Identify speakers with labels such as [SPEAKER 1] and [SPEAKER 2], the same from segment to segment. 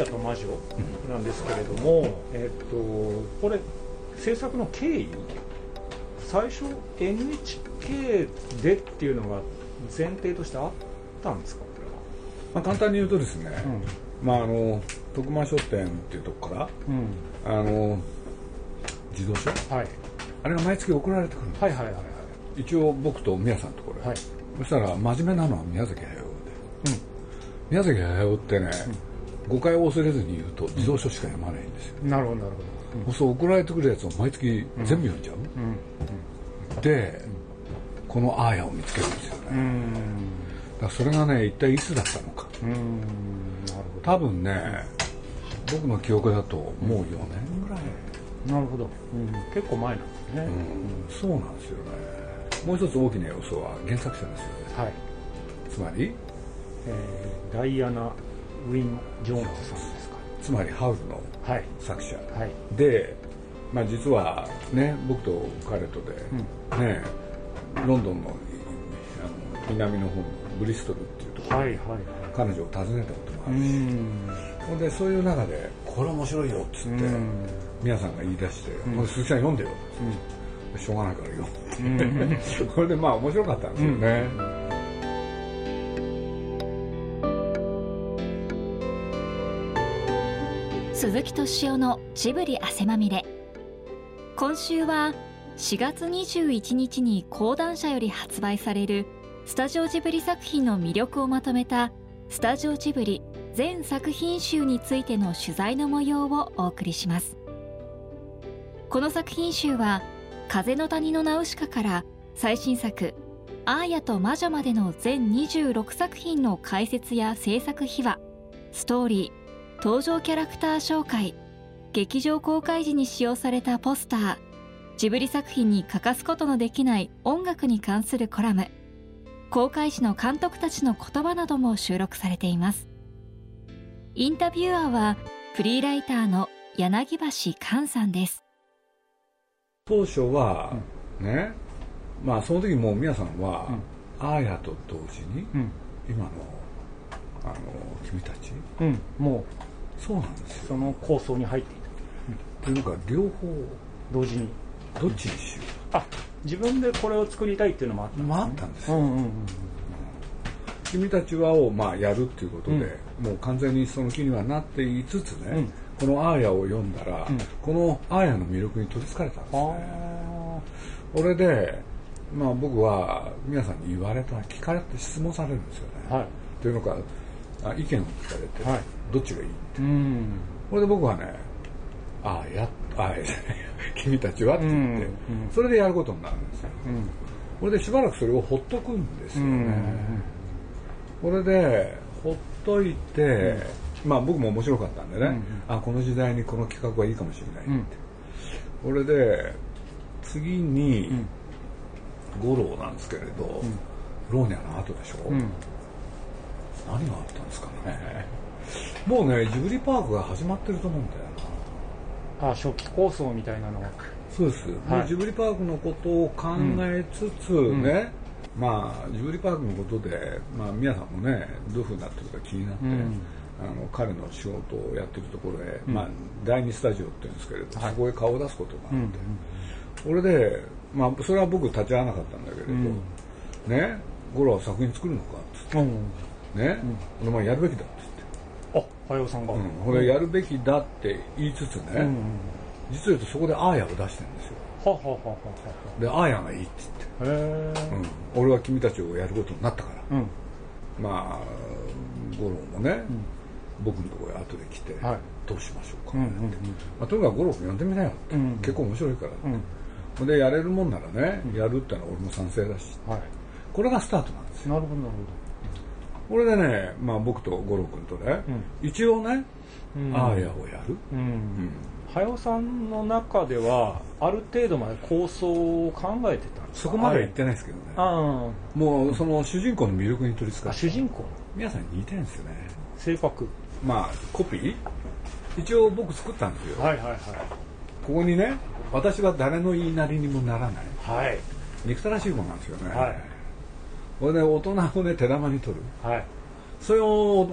[SPEAKER 1] アーヤと魔女なんですけれども、えっとこれ制作の経緯最初 NHK でっていうのが前提としてあったんですかこ
[SPEAKER 2] まあ、簡単に言うとですね、
[SPEAKER 1] れは、
[SPEAKER 2] まああの徳間書店っていうとこから
[SPEAKER 1] うん。
[SPEAKER 2] あの自動書
[SPEAKER 1] はい、
[SPEAKER 2] あれが毎月送られてくるんです、
[SPEAKER 1] はいはいはいは
[SPEAKER 2] 一応僕と宮さんのところへ、
[SPEAKER 1] はい。
[SPEAKER 2] そしたら真面目なのは宮崎駿で、宮崎駿ってね、誤解を恐れずに言うと自動書しか読まないんですよ、
[SPEAKER 1] いなるほどなるほ
[SPEAKER 2] そう送られてくるやつを毎月全部読んじゃう、
[SPEAKER 1] どうん
[SPEAKER 2] で、このアーヤを見つけるんですよね、
[SPEAKER 1] うん。うん
[SPEAKER 2] だそれがね一体いつだったのか。
[SPEAKER 1] うんなるほ
[SPEAKER 2] 多分ね僕の記憶だともう4年ぐらい、
[SPEAKER 1] どなるほど、うん、結構前なんですね、
[SPEAKER 2] うん。そうなんですよね。もう一つ大きな要素は原作者ですよね。
[SPEAKER 1] はい、
[SPEAKER 2] つまり？
[SPEAKER 1] えーダイアナ・ウィン・ジョーンズさんです
[SPEAKER 2] つまりハウルの
[SPEAKER 1] かはい。
[SPEAKER 2] 作者。
[SPEAKER 1] はい。
[SPEAKER 2] で、まあ、実はね僕と彼とで、ねロンドンのあの南の方のブリストルっていうところに
[SPEAKER 1] はいはいはい。
[SPEAKER 2] 彼女を訪ねたこともあ
[SPEAKER 1] う
[SPEAKER 2] るし、
[SPEAKER 1] ん
[SPEAKER 2] ほん。でそういう中で「これ面白いよ」っつって、
[SPEAKER 1] うん。
[SPEAKER 2] 皆さんが言い出して「
[SPEAKER 1] ん。
[SPEAKER 2] もう鈴木さん読んでよ」って、しょうがないから読んで、これでまあ面白かったんですよね、
[SPEAKER 3] 鈴木敏夫のジブリ汗まみれ。今週は4月21日に講談社より発売されるスタジオジブリ作品の魅力をまとめたスタジオジブリ全作品集についての取材の模様をお送りします。この作品集は「風の谷のナウシカ」から最新作「アーヤと魔女」までの全26作品の解説や制作秘話ストーリー登場キャラクター紹介。劇場公開時に使用されたポスター。ジブリ作品に欠かすことのできない音楽に関するコラム。公開時の監督たちの言葉なども収録されています。インタビュアーはフリーライターの柳橋寛さんです。
[SPEAKER 2] 当初はねまあその時もう皆さんは、アーヤと同時に
[SPEAKER 1] うん。
[SPEAKER 2] 今のあの君たち。
[SPEAKER 1] うん。も
[SPEAKER 2] そうなんです
[SPEAKER 1] その構想に入っていた
[SPEAKER 2] という。のか両方。
[SPEAKER 1] 同時に。
[SPEAKER 2] どっちにしよ
[SPEAKER 1] あ自分でこれを作りたいっていうのもあった
[SPEAKER 2] うまああったんですよ、
[SPEAKER 1] うんうんうん
[SPEAKER 2] 君たちはをまあやるっていうことで、もう完全にその気にはなっていつつね、
[SPEAKER 1] うん。
[SPEAKER 2] このアーヤを読んだら、
[SPEAKER 1] うん。
[SPEAKER 2] このアーヤの魅力に取りつかれたんです
[SPEAKER 1] あ
[SPEAKER 2] ねこれでまあ僕は皆さんに言われた聞かれて質問されるんですよね、
[SPEAKER 1] あはい。
[SPEAKER 2] というのかあ意見を聞かれて、
[SPEAKER 1] はい。
[SPEAKER 2] どっちがいい？って。
[SPEAKER 1] うん。
[SPEAKER 2] これで僕はねああやああ君たちはって言って、
[SPEAKER 1] うん。うん。
[SPEAKER 2] それでやることになるんですよ。
[SPEAKER 1] うん。
[SPEAKER 2] これでしばらくそれをほっとくんですよね、
[SPEAKER 1] うん。
[SPEAKER 2] これでほっといて、まあ僕も面白かったんでね、
[SPEAKER 1] うん。うん
[SPEAKER 2] あこの時代にこの企画はいいかもしれないって、
[SPEAKER 1] うん。
[SPEAKER 2] これで次に
[SPEAKER 1] ん。
[SPEAKER 2] 五郎なんですけれど、ローニャの後でしょ、
[SPEAKER 1] うん
[SPEAKER 2] 何があったんですかね。もうねジブリパークが始まってると思うんだよな。
[SPEAKER 1] あ初期構想みたいなのが。
[SPEAKER 2] そうです、
[SPEAKER 1] はい。
[SPEAKER 2] ジブリパークのことを考えつつね、まあジブリパークのことで、まあ、皆さんもねどういうふうになってるか気になって、
[SPEAKER 1] うん。
[SPEAKER 2] あの彼の仕事をやってるところへ、
[SPEAKER 1] うん。
[SPEAKER 2] まあ、第二スタジオって言うんですけれど、
[SPEAKER 1] はい。
[SPEAKER 2] そこへ顔を出すことがあって、
[SPEAKER 1] うん
[SPEAKER 2] これで、まあ、それは僕立ち会わなかったんだけれど、
[SPEAKER 1] うん。
[SPEAKER 2] ね五郎は作品作るのかっつって
[SPEAKER 1] うん。
[SPEAKER 2] ね、お前やるべきだっつって、
[SPEAKER 1] あ早尾さんが。
[SPEAKER 2] うん、これやるべきだって言いつつね、
[SPEAKER 1] うんうん
[SPEAKER 2] 実を言うとそこでアーヤを出してるんですよ。
[SPEAKER 1] ははははは
[SPEAKER 2] でアーヤがいいって
[SPEAKER 1] はへえ
[SPEAKER 2] うん、俺は君たちをやることになったから、
[SPEAKER 1] うん。
[SPEAKER 2] まあ五郎もね、僕のところへ後で来て、
[SPEAKER 1] はい。
[SPEAKER 2] どうしましょうか、
[SPEAKER 1] うんうんうん
[SPEAKER 2] まあ、とにかく五郎君呼んでみなよって、
[SPEAKER 1] うん
[SPEAKER 2] 結構面白いから、
[SPEAKER 1] うん
[SPEAKER 2] ほん。でやれるもんならね、やるってのは俺も賛成だし
[SPEAKER 1] はい。
[SPEAKER 2] これがスタートなんですよ。
[SPEAKER 1] なるほどなる
[SPEAKER 2] これでね、まあ、僕と五郎君とね、一応ね、
[SPEAKER 1] ほどうん。
[SPEAKER 2] アーヤをやる、
[SPEAKER 1] う
[SPEAKER 2] うん。
[SPEAKER 1] ん早尾さんの中ではある程度まで構想を考えてたんですか？
[SPEAKER 2] そこまでは言ってないですけどね、
[SPEAKER 1] あ
[SPEAKER 2] もうその主人公の魅力に取りつか
[SPEAKER 1] 主人公？
[SPEAKER 2] 皆さんに似てるんですよね。
[SPEAKER 1] 性格。
[SPEAKER 2] まあコピー？一応僕作ったんですよ、
[SPEAKER 1] はいはいはい。
[SPEAKER 2] ここにね私は誰の言いなりにもならない。
[SPEAKER 1] はい。
[SPEAKER 2] 憎たらしい子なんですよね、
[SPEAKER 1] はい
[SPEAKER 2] これね大人をね手玉に取る。
[SPEAKER 1] はい。
[SPEAKER 2] そういう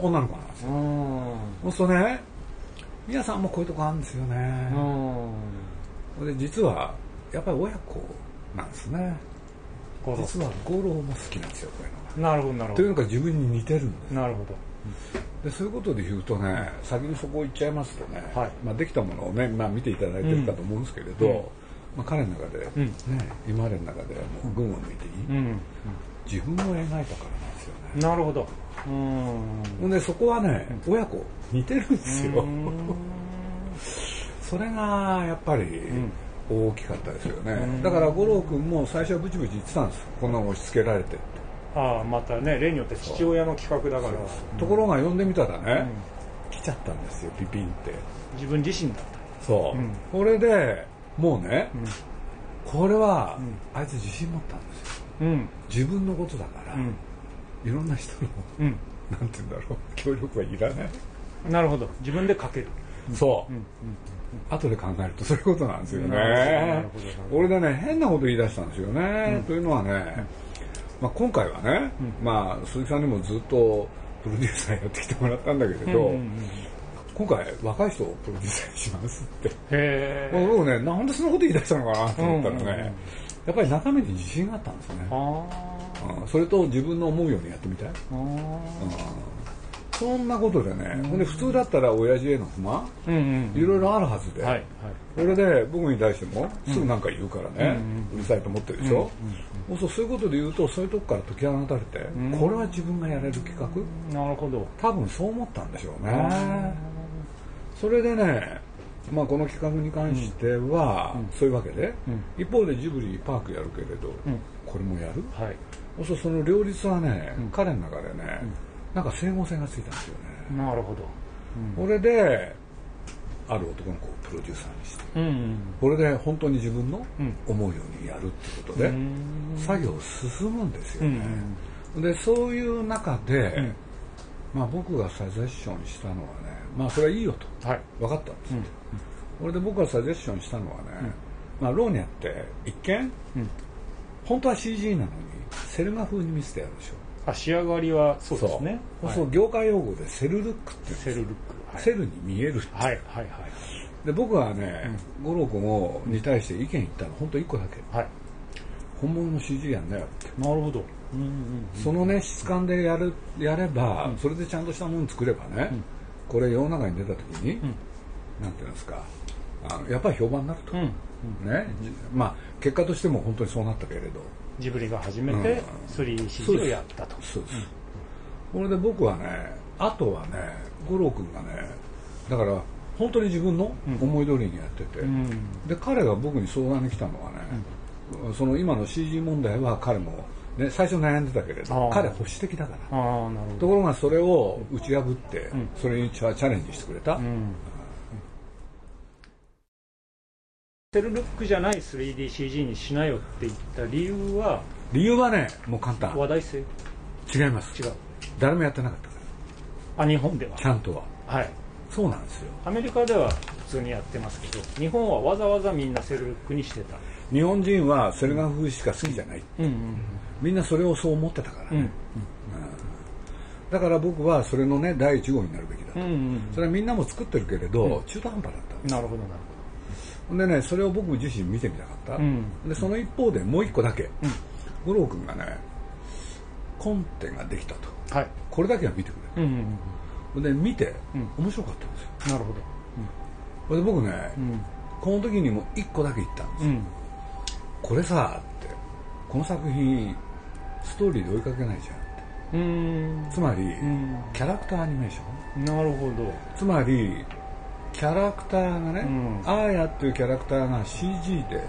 [SPEAKER 2] 女の子なんですよ。
[SPEAKER 1] うん。
[SPEAKER 2] そうするとね皆さんもこういうとこあるんですよね、で実はやっぱり親子なんですね。実は五郎も好きなんですよこういう
[SPEAKER 1] のが。なるほどなるほど。
[SPEAKER 2] というのが自分に似てるんです。
[SPEAKER 1] なるほど。
[SPEAKER 2] でそういうことで言うとね、先にそこ行っちゃいますとね、はい、まあ、できたものをね、まあ、見ていただいてるかと思うんですけれど、うん、まあ、彼の中で、ね、今までの中でもう群を抜いていい、うん、自分を描いたからなんですよね。
[SPEAKER 1] なるほど。
[SPEAKER 2] うん。でそこはね、親子似てるんですよ。それがやっぱり、大きかったですよね、だから五郎君も最初はブチブチ言ってたんですこんなの押し付けられて
[SPEAKER 1] ああまたね例によって父親の企画だから。
[SPEAKER 2] ところが呼んでみたらね、来ちゃったんですよピピンって。
[SPEAKER 1] 自分自身だった。
[SPEAKER 2] そう、これでもうね、これは、あいつ自信持ったんですよ、うん、自分のことだから、いろんな人の、うん、なんて言うんだろう協力はいらない。
[SPEAKER 1] なるほど。自分で書ける。
[SPEAKER 2] そう、うん。後で考えるとそういうことなんですよね。俺でね変なこと言い出したんですよね、というのはね、まあ、今回はね、うん、まあ、鈴木さんにもずっとプロデューサーやってきてもらったんだけれど、今回若い人をプロデューサーにしますって。へ僕ねなんでそんなこと言い出したのかなと思ったらね、うん。うんうん、やっぱり中身に自信があったんですよね、うん、それと自分の思うようにやってみたい、うん。そんなことでね、ほんで普通だったら親父への不満、いろいろあるはずで、はいはい、これで僕に対してもすぐ何か言うからね、うるさいと思ってるでしょ、うそうそういうことで言うとそういうとこから解き放たれて、これは自分がやれる企
[SPEAKER 1] 画？なるほど。
[SPEAKER 2] 多分そう思ったんでしょうねそれでねまあ、この企画に関しては、そういうわけで、一方でジブリパークやるけれど、これもやる、はい、そうその両立はね、彼の中でね、なんか整合性がついたんですよね。
[SPEAKER 1] なるほど、
[SPEAKER 2] これである男の子をプロデューサーにして、これで本当に自分の思うようにやるってことで、うん、作業進むんですよね、うん、でそういう中で、うん、まあ、僕がサジェッションしたのはねまあそれはいいよと、はい、分かったんですって、これで僕がサジェッションしたのはね、まあ、ローニャって一見、本当は CG なのにセルガ風に見せてやるでしょ。
[SPEAKER 1] あ仕上がりはそうですね。
[SPEAKER 2] そう。そう、業界用語でセルルックって
[SPEAKER 1] セルルック、
[SPEAKER 2] はい、セルに見える
[SPEAKER 1] はい。はい。はい。
[SPEAKER 2] で僕はね、うん、五郎君をに対して意見言ったの本当1個だけ、はい、本物の CG やんだよって。
[SPEAKER 1] なるほど、
[SPEAKER 2] うんうんうん、そのね質感でやるやれば、うん、それでちゃんとしたもの作ればね、うん、これ世の中に出た時に、うん、なんていうんですかあのやっぱり評判になると、ね。まあ結果としても本当にそうなったけれど。
[SPEAKER 1] ジブリが初めて 3CG をやったと、
[SPEAKER 2] そうです、これで僕はねあとはね五郎君がねだから本当に自分の思い通りにやってて、うん、で彼が僕に相談に来たのはね、うん、その今の CG 問題は彼も、ね、最初悩んでたけれど彼保守的だから。ところがそれを打ち破って、うん、それにチャレンジしてくれた、
[SPEAKER 1] テルルックじゃない 3DCG にしなよって言った理由は？
[SPEAKER 2] 理由はねもう簡単。
[SPEAKER 1] 話題性？
[SPEAKER 2] 違います。
[SPEAKER 1] 違う。
[SPEAKER 2] 誰もやってなかったから。
[SPEAKER 1] あ日本では？
[SPEAKER 2] ちゃんとは。
[SPEAKER 1] はい。
[SPEAKER 2] そうなんですよ。
[SPEAKER 1] アメリカでは普通にやってますけど日本はわざわざみんなセルルックにしてた。
[SPEAKER 2] 日本人はセルガン風しか好きじゃない、うんうんうん、みんなそれをそう思ってたから。ね、うん。うん、だから僕はそれのね第1号になるべきだと、うんうん、それはみんなも作ってるけれど、うん、中途半端だった
[SPEAKER 1] なるほどなる
[SPEAKER 2] ほど。でねそれを僕自身見てみたかった、うん、でその一方でもう一個だけ、五郎君がねコンテができたと、はい、これだけは見てくれ、うんうんうんで見て、面白かったんです
[SPEAKER 1] よ。なるほ
[SPEAKER 2] ど、で僕ね、この時にも1個だけ言ったんですよ、これさってこの作品ストーリーで追いかけないじゃんって。つまり、キャラクターアニメーショ
[SPEAKER 1] ン。なるほど。
[SPEAKER 2] つまりキャラクターがね、うん、アーヤっていうキャラクターが CG で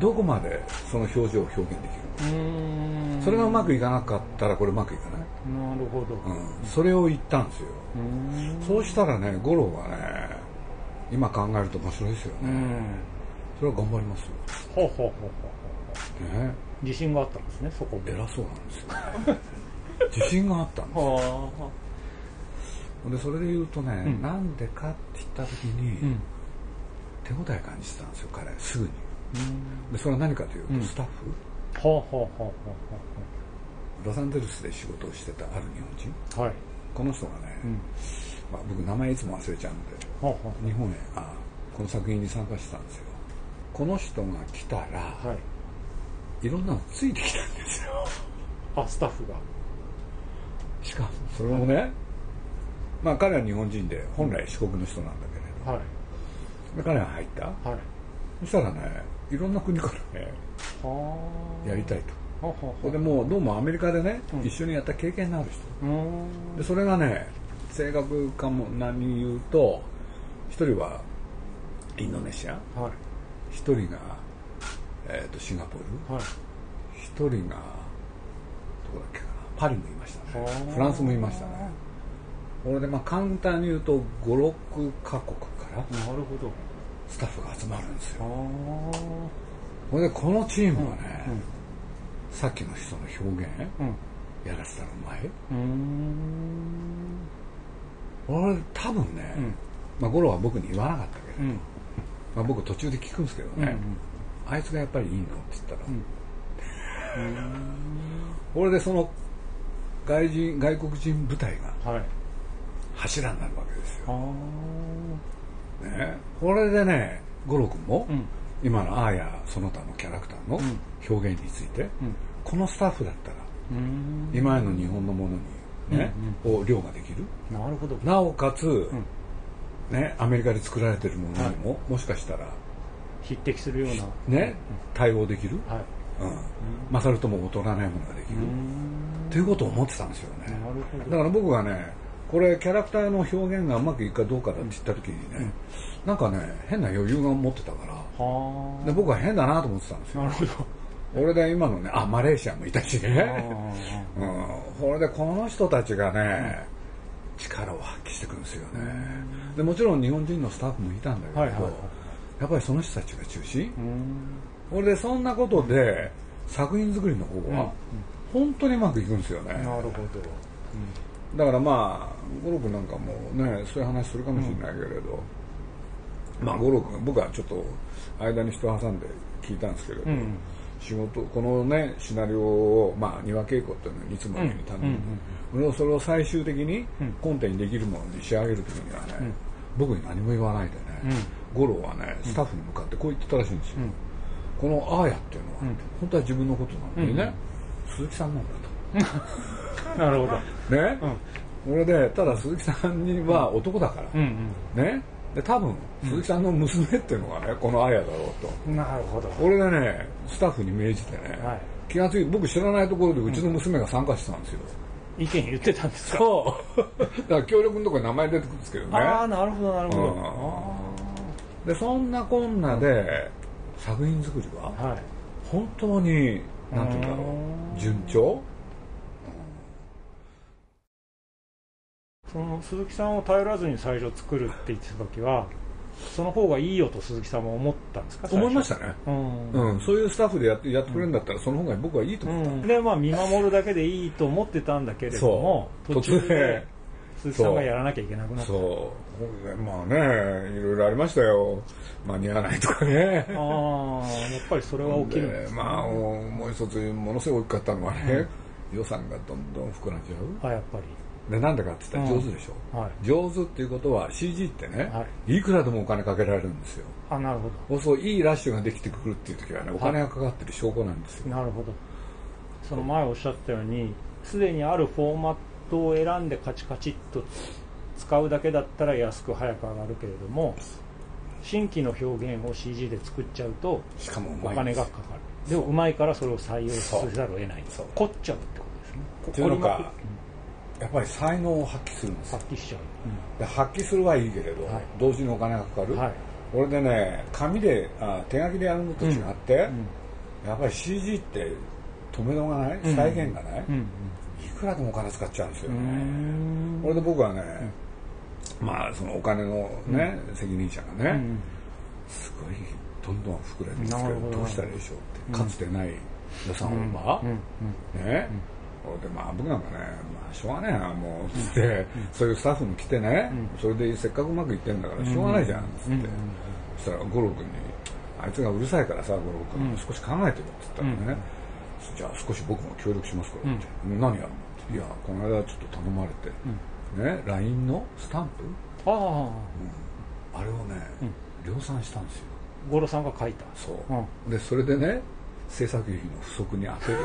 [SPEAKER 2] どこまでその表情を表現できるのか、それがうまくいかなかったらこれうまくいかない。
[SPEAKER 1] なるほど、
[SPEAKER 2] うん、それを言ったんですよ。そうしたらね五郎はね今考えると面白いですよね。それは頑張りますよ。
[SPEAKER 1] ほうほうほうほう、ね、自信があったんですねそこ
[SPEAKER 2] で偉そうなんですよ、自信があったんですよ。でそれで言うとね、うん、なんでかって言った時に、うん、手応え感じてたんですよ彼すぐに、でそれは何かというと、スタッフ、ほうほうほうほうほうロサンゼルスで仕事をしてたある日本人、はい、この人がね、まあ、僕名前いつも忘れちゃうんで日本へあこの作品に参加したんですよ。この人が来たら、はい、いろんなのついてきたんですよ。
[SPEAKER 1] あスタッフが。
[SPEAKER 2] しかもそれもね、はい、まあ彼は日本人で本来四国の人なんだけれど、はい、彼が入った、はい、そしたらねいろんな国からねやりたいと。それでもうどうもアメリカでね、うん、一緒にやった経験のある人。でそれがね正確かも何言うと一人はインドネシア、はい、一人が、えーと、シンガポール、はい、一人がどこだっけかな。パリもいましたね。フランスもいましたね。これでまあ簡単に言うと56カ国から
[SPEAKER 1] なるほど。
[SPEAKER 2] スタッフが集まるんですよ。ほんでこのチームはね、うんうん、さっきの人の表現、うん、やらせたらうまい俺多分ね、まあ五郎は僕に言わなかったけど、まあ、僕途中で聞くんですけどね、うんうん、あいつがやっぱりいいのって言ったら、うん、俺でその外人外国人部隊が柱になるわけですよ、ね、これでね五郎君も、うん、今のああやその他のキャラクターの表現について、うん、このスタッフだったら、今の日本のものにね、うんうん、を量ができる。
[SPEAKER 1] なるほど。
[SPEAKER 2] なおかつ、ね、アメリカで作られてるものにも、はい、もしかしたら
[SPEAKER 1] 匹敵するよう
[SPEAKER 2] な、ね、対応できる、はい。うん、勝るとも劣らないものができる。ということを思ってたんですよね。だから僕がねこれキャラクターの表現がうまくいくかどうかだって言った時にね、うん、なんかね変な余裕が持ってたからで僕は変だなと思ってたんですよ。
[SPEAKER 1] なるほど。
[SPEAKER 2] 俺で今のねあマレーシアもいたし。ね、うん、これでこの人たちがね、力を発揮してくるんですよね。でもちろん日本人のスタッフもいたんだけど、はいはいはい、やっぱりその人たちが中心？これでそんなことで作品作りの方は本当にうまくいくんですよね。なる
[SPEAKER 1] ほど、
[SPEAKER 2] だからまあ五郎君なんかもねそういう話するかもしれないけれど、まあ五郎君僕はちょっと間に人挟んで聞いたんですけれど、仕事このねシナリオを、まあ、庭稽古っていうのにいつもに頼んで、それを最終的にコンテにできるものに仕上げる時にはね、僕に何も言わないでね、五郎はねスタッフに向かってこう言ってたらしいんですよ、この「あーや」っていうのは、本当は自分のことなのにね、鈴木さんなんだ
[SPEAKER 1] と。なるほ
[SPEAKER 2] ど。ね、これでただ鈴木さんには男だから、ね？で多分鈴木さんの娘っていうのがね、このあやだろう
[SPEAKER 1] と。なるほど。
[SPEAKER 2] 俺でねスタッフに命じてね、はい、気が付いて僕知らないところでうちの娘が参加してたんですよ、
[SPEAKER 1] うん、意見言ってたんですか？
[SPEAKER 2] そう。だから協力のところに名前出てくるんですけどね。
[SPEAKER 1] ああなるほどなるほど、
[SPEAKER 2] うん、でそんなこんなで作品作りは、はい、本当になんて言うんだろう。順調？
[SPEAKER 1] その鈴木さんを頼らずに最初作るって言ってた時はその方がいいよと鈴木さんも思ったんですか？
[SPEAKER 2] 思いましたね、うん、うん、そういうスタッフでやってやってくれるんだったら、その方が僕はいいと思った、うん、
[SPEAKER 1] でまあ見守るだけでいいと思ってたんだけれども途中で鈴木さんがやらなきゃいけなくなった。
[SPEAKER 2] そう。まあねいろいろありましたよ。間に合わないとかね。
[SPEAKER 1] ああやっぱりそれは起きる。んです、
[SPEAKER 2] ね、まあもう一つものすごい大きかったのはね、予算がどんどん膨らんじゃ
[SPEAKER 1] う。あやっぱり。
[SPEAKER 2] でなんでかって言ったら上手でしょ、うんはい、上手っていうことは CG ってね、はい、いくらでもお金かけられるんですよ。
[SPEAKER 1] あなるほ
[SPEAKER 2] ど。そういいラッシュができてくるっていう時はねお金がかかってる証拠なんですよ。
[SPEAKER 1] なるほど。その前おっしゃったようにすでにあるフォーマットを選んでカチカチっと使うだけだったら安く早く上がるけれども新規の表現を CG で作っちゃうと
[SPEAKER 2] しかも
[SPEAKER 1] お金がかかる。でもう。まいからそれを採用させざるを得ない。凝っちゃうってことですね。
[SPEAKER 2] というのか、やっぱり才能を発揮するんです
[SPEAKER 1] 発揮しちゃう、
[SPEAKER 2] うん、発揮するはいいけれど、はい、同時にお金がかかる、はい、これでね紙であ手書きでやるのと違って、うん、やっぱり CG って止めどがない？再現がない、うん、いくらでもお金使っちゃうんですよね。これで僕はね、まあそのお金のね、責任者がね、すごいどんどん膨れるんですけどど。うしたらいいでしょうってかつてない予算オーバー、ね、でまあ僕なんかね、まあ、しょうがねえなもうつって、そういうスタッフも来てね、それでせっかくうまくいってんだからしょうがないじゃんつって、そしたら五郎君に「あいつがうるさいからさ五郎君、少し考えてる」って言ったらね、じゃあ少し僕も協力しますから。って、何やるの？いやこの間ちょっと頼まれて、ね？LINE のスタンプ？
[SPEAKER 1] ああ、
[SPEAKER 2] あれをね、量産したんですよ。
[SPEAKER 1] 五郎さんが書いた。
[SPEAKER 2] そう、でそれでね制作費の不足に当てる。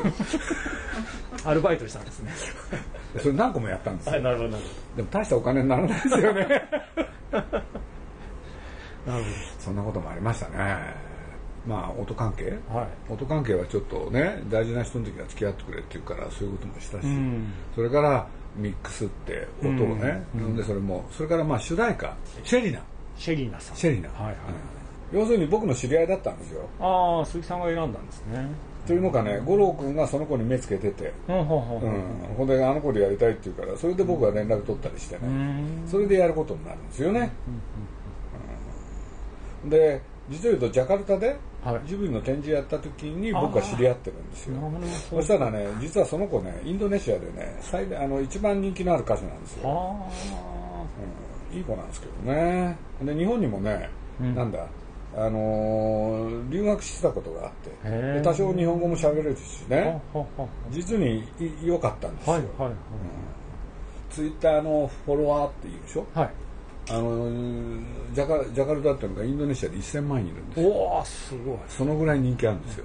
[SPEAKER 1] アルバイトしたんですね。
[SPEAKER 2] それ何個もやったんですよ、
[SPEAKER 1] はい、なるほど。で
[SPEAKER 2] も大したお金にならないですよね。
[SPEAKER 1] なるほど。
[SPEAKER 2] そんなこともありましたねまあ音関係、
[SPEAKER 1] はい、
[SPEAKER 2] 音関係はちょっとね大事な人の時は付き合ってくれって言うからそういうこともしたし、うん、それからミックスって音をね、うん、でそれもそれからまあ主題歌。シェリナ。
[SPEAKER 1] シェリナさん。
[SPEAKER 2] シェリナ。
[SPEAKER 1] はいはい、
[SPEAKER 2] うん、要するに僕の知り合いだったんですよ。
[SPEAKER 1] ああ鈴木さんが選んだんですね。
[SPEAKER 2] というのかね五郎君がその子に目つけてて、うん、ほん。であの子でやりたいって言うからそれで僕が連絡取ったりしてね、それでやることになるんですよね、で実を言うとジャカルタでジブリの展示やった時に僕は知り合ってるんですよ。そしたらね実はその子ねインドネシアでね最大あの一番人気のある歌手なんですよ、うん、いい子なんですけどね。で日本にもね、うん、なんだあのー、留学してたことがあって多少日本語も喋れるしね。実に良かったんですよ、はいはいはい。うん、ツイッターのフォロワーっていうでしょ、はいあのジャカジャカルタっていうのがインドネシアで1000万人いるんですよ。
[SPEAKER 1] おおすごい。
[SPEAKER 2] そのぐらい人気あるんですよ、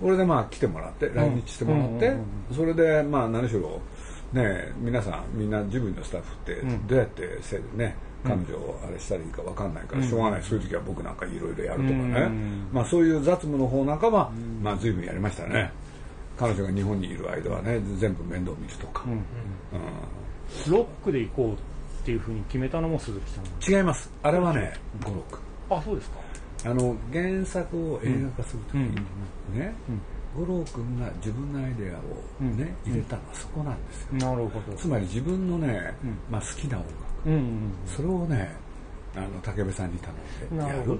[SPEAKER 2] うん、これでまあ来てもらって来日してもらって、それでまあ何しろね皆さんみんなジブリのスタッフってどうやってせ、ね彼女をあれしたらいいか分かんないからしょうがない、そういう時は僕なんかいろいろやるとかね、まあ、そういう雑務の方なんかは、まあ、随分やりましたね。彼女が日本にいる間はね全部面倒見るとか、うん。
[SPEAKER 1] ロックで行こうっていうふうに決めたのも鈴木さ
[SPEAKER 2] ん違います。あれはね五六。
[SPEAKER 1] あそうですか。
[SPEAKER 2] あの原作を映画化するときにね、五郎君が自分のアイデアをね、入れたのはそこなんですよ。
[SPEAKER 1] なるほど。
[SPEAKER 2] つまり自分のね、まあ、好きな音楽、それをねあの武部さんに頼んでやる。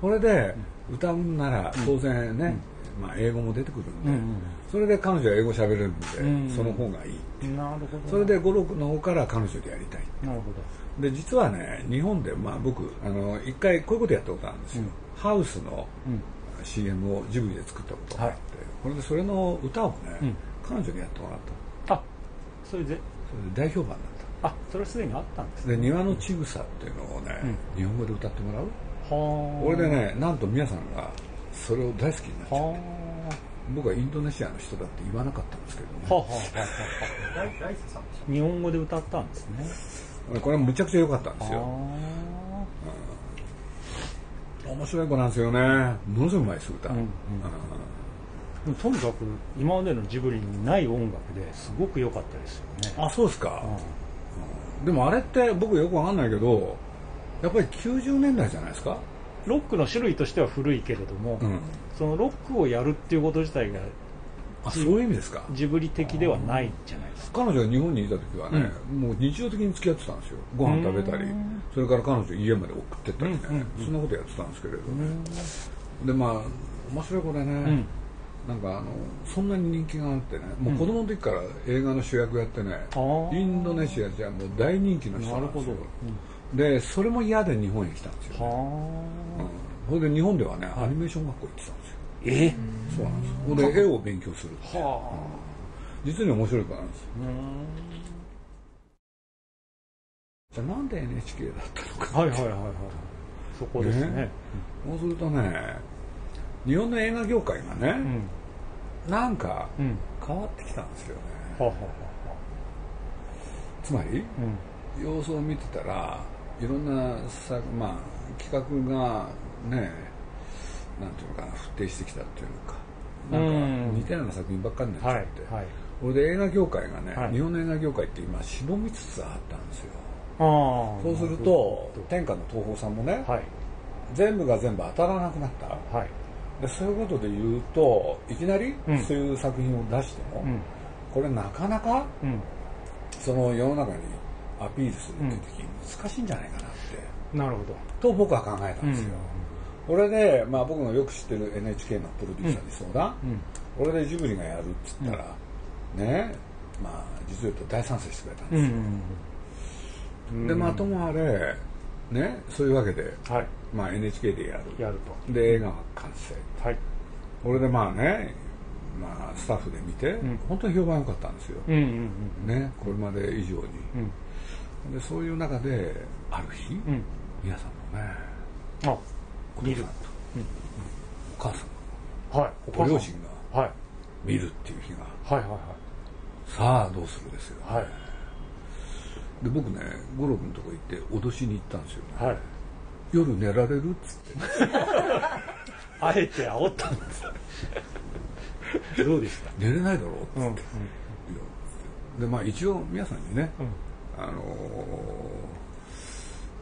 [SPEAKER 2] これで歌うんなら当然ね、まあ、英語も出てくるんで、それで彼女は英語喋れるんで、その方がいい
[SPEAKER 1] なるほど。
[SPEAKER 2] それで五六の方から彼女でやりたい
[SPEAKER 1] なるほ
[SPEAKER 2] ど。で実はね日本で、まあ、僕あの一回こういうことやったことあるんですよ、うん、ハウスの CM をジブリで作ったことがあって、はい、これでそれの歌をね、うん、彼女にやってもらった
[SPEAKER 1] あそれで？
[SPEAKER 2] それで大評判だっ
[SPEAKER 1] たあそれすでにあったんです
[SPEAKER 2] ね。で庭のちぐさっていうのをね、日本語で歌ってもらう？はあ。これでねなんと皆さんがそれを大好きになっちゃって。僕はインドネシアの人だって言わなかったんですけどね、はは
[SPEAKER 1] は日本語で歌ったんです
[SPEAKER 2] ねこれはむちゃくちゃ良かったんですよ、うん、面白い子なんですよね。ものすごいうまいです歌、うん
[SPEAKER 1] うん、とにかく今までのジブリにない音楽ですごく良かったですよね。
[SPEAKER 2] あそうですか、でもあれって僕よくわかんないけどやっぱり90年代じゃないですか？
[SPEAKER 1] ロックの種類としては古いけれども、うん、そのロックをやるっていうこと自体が
[SPEAKER 2] あそういう意味ですか？
[SPEAKER 1] ジブリ的ではないんじゃないですか？
[SPEAKER 2] 彼女が日本にいた時はね、うん、もう日常的に付き合ってたんですよ。ご飯食べたりそれから彼女家まで送ってったりね、そんなことやってたんですけれどね。でまあ面白い子でね、うん、なんかあのそんなに人気があってね。もう子供の時から映画の主役やってね、インドネシアじゃもう大人気の人なんですよ。でそれも嫌で日本へ来たんですよ、ね、それで日本ではね、アニメーション学校行ってたんですよ
[SPEAKER 1] え？
[SPEAKER 2] そうなんです。よで絵を勉強するはあ、実に面白い子なんですじゃあなんで NHK だったのか
[SPEAKER 1] はいはいはいはいそこですね、ね、
[SPEAKER 2] そうするとね日本の映画業界がね、うん、なんか変わってきたんですよね、はあはあ、つまり、うん、様子を見てたらいろんなさ、まあ、企画がねなんていうのかな不定してきたっていうのかなんか似たような作品ばっかりになっちゃって、はいはい、これで映画業界がね、はい、日本の映画業界って今しぼみつつあったんですよ。そうすると天下の東宝さんもね、全部が全部当たらなくなった、でそういうことで言うといきなりそういう作品を出しても、うん、これなかなか、うん、その世の中にアピールするって時難しいんじゃないかなって、
[SPEAKER 1] なるほど
[SPEAKER 2] と僕は考えたんですよ、これで、まあ、僕のよく知ってる NHK のプロデューサーに相談、これでジブリがやるっつったら、ねまあ実を言うと大賛成してくれたんですよ、でまあともあれねそういうわけで、はい、まあ、NHK でやる。
[SPEAKER 1] やる
[SPEAKER 2] と。で映画は完成、はい、これでまあねまあ、スタッフで見て、うん、本当に評判良かったんですよ、うんうんうん、ね、これまで以上に、うん、でそういう中である日、
[SPEAKER 1] うん。
[SPEAKER 2] 皆さんのね
[SPEAKER 1] あ
[SPEAKER 2] お父さん。と、お母さん。
[SPEAKER 1] はい。
[SPEAKER 2] ご両親が
[SPEAKER 1] はい。
[SPEAKER 2] 見るっていう日が。
[SPEAKER 1] はいはい
[SPEAKER 2] さあどうするですよ、
[SPEAKER 1] はい。はい
[SPEAKER 2] で僕ね五郎君のとこ行って脅しに行ったんですよね、
[SPEAKER 1] はい。
[SPEAKER 2] 夜寝られるっつって。
[SPEAKER 1] あえて煽ったんです。どうでした？
[SPEAKER 2] 寝れないだろうっつって、
[SPEAKER 1] うんうん
[SPEAKER 2] でまあ一応皆さんにね、
[SPEAKER 1] うん。
[SPEAKER 2] あのー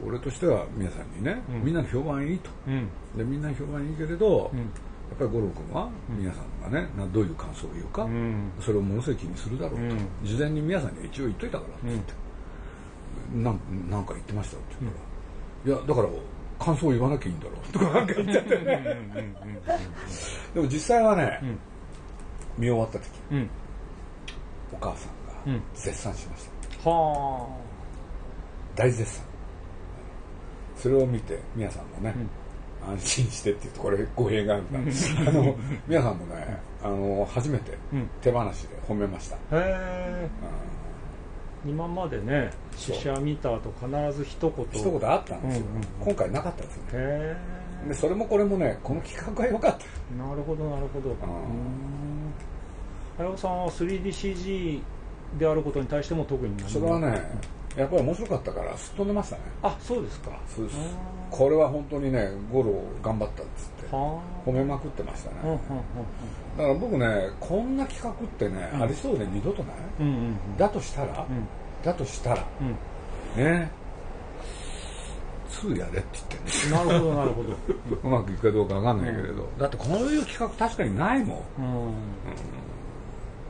[SPEAKER 2] 俺としては皆さんにね、
[SPEAKER 1] うん。
[SPEAKER 2] みんなの評判いいと。
[SPEAKER 1] うん。
[SPEAKER 2] でみんなの評判いいけれど、
[SPEAKER 1] うん。
[SPEAKER 2] やっぱり五郎君は皆さんがね、などういう感想を言うか、
[SPEAKER 1] うん。
[SPEAKER 2] それをものすごい気にするだろうと、
[SPEAKER 1] うん。
[SPEAKER 2] 事前に皆さんに一応言っといたからっつって、なんなんか言ってましたって言ったら、いやだから感想を言わなきゃいいんだろう。とかなんか言ってて。でも実際はね、
[SPEAKER 1] うん。
[SPEAKER 2] 見終わった時
[SPEAKER 1] うん。
[SPEAKER 2] お母さんが
[SPEAKER 1] うん。
[SPEAKER 2] 絶賛しました、
[SPEAKER 1] は
[SPEAKER 2] 大絶賛それを見て皆さんもね、安心してっていうとこれ語弊があるん。だあの皆さんもねあの初めて
[SPEAKER 1] うん。
[SPEAKER 2] 手放しで褒めました、
[SPEAKER 1] あへえ今までね試写見た後必ず一言。
[SPEAKER 2] 一言あったんですよ、
[SPEAKER 1] うんうんうん。
[SPEAKER 2] 今回なかったですね。
[SPEAKER 1] へ
[SPEAKER 2] でそれもこれもねこの企画が良かった。
[SPEAKER 1] えなるほどなるほど。うん。早尾さんは 3DCG であることに対しても特に
[SPEAKER 2] それはねやっぱり面白かったからすっ飛んでましたね。
[SPEAKER 1] あそうですか。
[SPEAKER 2] そうです。
[SPEAKER 1] うん
[SPEAKER 2] これは本当にねゴロ頑張ったっつって
[SPEAKER 1] は
[SPEAKER 2] 褒めまくってましたね、
[SPEAKER 1] あうんうん
[SPEAKER 2] だから僕ねこんな企画ってね、
[SPEAKER 1] うん。
[SPEAKER 2] ありそうで二度とない、
[SPEAKER 1] うんうんうん。
[SPEAKER 2] だとしたら、
[SPEAKER 1] うん。
[SPEAKER 2] だとしたら
[SPEAKER 1] うん。
[SPEAKER 2] ね2やれって言ってんですよ
[SPEAKER 1] なるほどなるほど。
[SPEAKER 2] うまくいくかどうかわかんないけれど、だってこういう企画確かにないもん、
[SPEAKER 1] うん。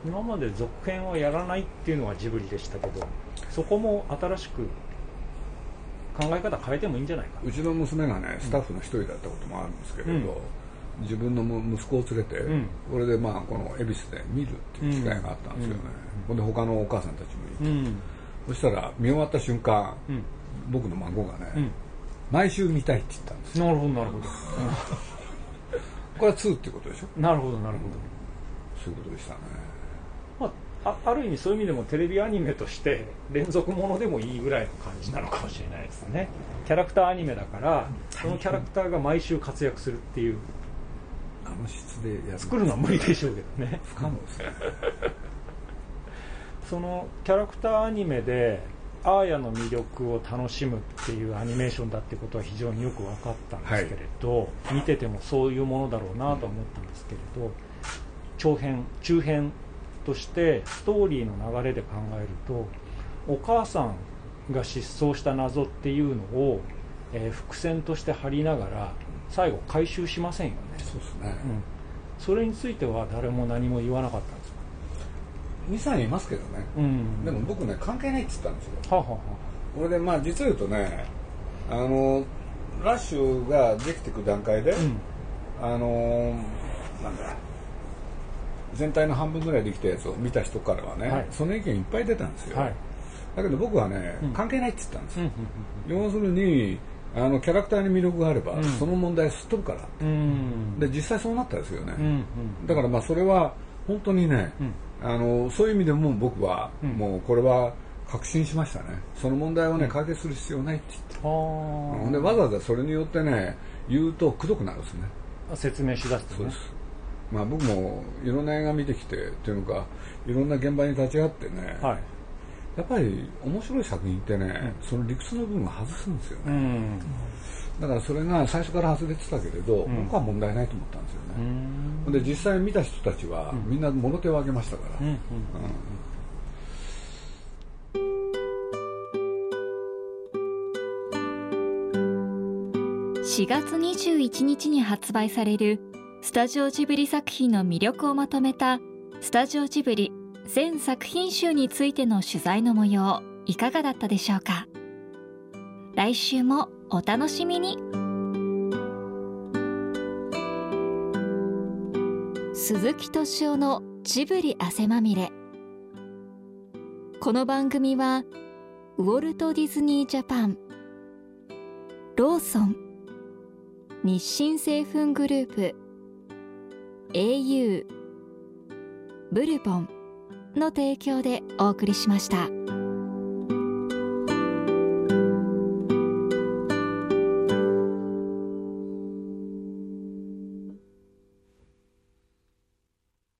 [SPEAKER 1] 今まで続編をやらないっていうのがジブリでしたけどそこも新しく考え方変えてもいいんじゃないか。
[SPEAKER 2] うちの娘がねスタッフの一人だったこともあるんですけれど、自分の息子を連れて、
[SPEAKER 1] うん。
[SPEAKER 2] これでまあこの恵比寿で見るっていう機会があったんですよね、ほんで他のお母さんたちもいて、
[SPEAKER 1] うん。
[SPEAKER 2] そしたら見終わった瞬間
[SPEAKER 1] うん
[SPEAKER 2] 僕の孫がね、
[SPEAKER 1] うん。
[SPEAKER 2] 毎週見たいって言ったんですよ。
[SPEAKER 1] なるほどなるほ
[SPEAKER 2] これは2っていうことでしょ？
[SPEAKER 1] どなるほどなるほ
[SPEAKER 2] そういうことでしたね
[SPEAKER 1] あ、あある意味そういう意味でもテレビアニメとして連続ものでもいいぐらいの感じなのかもしれないですね。キャラクターアニメだからそのキャラクターが毎週活躍するっていう。
[SPEAKER 2] あの質でやる。
[SPEAKER 1] 作るのは無理でしょうけどね。
[SPEAKER 2] 不可能ですね
[SPEAKER 1] そのキャラクターアニメでアーヤの魅力を楽しむっていうアニメーションだってことは非常によく分かったんですけれど、見ててもそういうものだろうなと思ったんですけれど長編中編としてストーリーの流れで考えるとお母さんが失踪した謎っていうのを、えー伏線として張りながら最後回収しませんよね、
[SPEAKER 2] そうですね、
[SPEAKER 1] うん、それについては誰も何も言わなかったんですか、
[SPEAKER 2] 23人いますけどね、
[SPEAKER 1] うん、
[SPEAKER 2] でも僕ね関係ないって言ったんですよ。
[SPEAKER 1] はあはあは
[SPEAKER 2] これでまあ実を言うとねあのラッシュができていく段階で、
[SPEAKER 1] あうん。
[SPEAKER 2] あのなんだ全体の半分ぐらいできたやつを見た人からはね、
[SPEAKER 1] はい。
[SPEAKER 2] その意見いっぱい出たんですよ、
[SPEAKER 1] はい。
[SPEAKER 2] だけど僕はね、
[SPEAKER 1] うん。
[SPEAKER 2] 関係ないって言ったんですよ、
[SPEAKER 1] うん
[SPEAKER 2] 要するにあのキャラクターに魅力があれば、
[SPEAKER 1] うん。
[SPEAKER 2] その問題すっ飛ぶから。で実際そうなったんですよね、だからまあそれは本当にね、
[SPEAKER 1] うん。
[SPEAKER 2] あのそういう意味でも僕は、
[SPEAKER 1] うん。
[SPEAKER 2] もうこれは確信しましたね。その問題をね解決する必要ないって言って
[SPEAKER 1] はあ
[SPEAKER 2] でわざわざそれによってね言うとくどくなるんですね。
[SPEAKER 1] 説明しだすとね。
[SPEAKER 2] そうです、まあ、僕もいろんな映画見てきてっていうのかいろんな現場に立ち会ってね、
[SPEAKER 1] はい。
[SPEAKER 2] やっぱり面白い作品ってね、その理屈の部分を外すんですよね、
[SPEAKER 1] うん。
[SPEAKER 2] だからそれが最初から外れてたけれど、
[SPEAKER 1] ん。
[SPEAKER 2] 僕は問題ないと思ったんですよ
[SPEAKER 1] う
[SPEAKER 2] ね、
[SPEAKER 1] ん。
[SPEAKER 2] で実際見た人たちは、みんなもろ手を挙げましたから、
[SPEAKER 1] うん。うん。
[SPEAKER 3] 4月21日に発売されるスタジオジブリ作品の魅力をまとめたスタジオジブリ全作品集についての取材の模様いかがだったでしょうか？来週もお楽しみに。鈴木敏夫のジブリ汗まみれ。この番組はウォルト・ディズニー・ジャパンローソン日清製粉グループ au ブルボンの提供でお送りしました。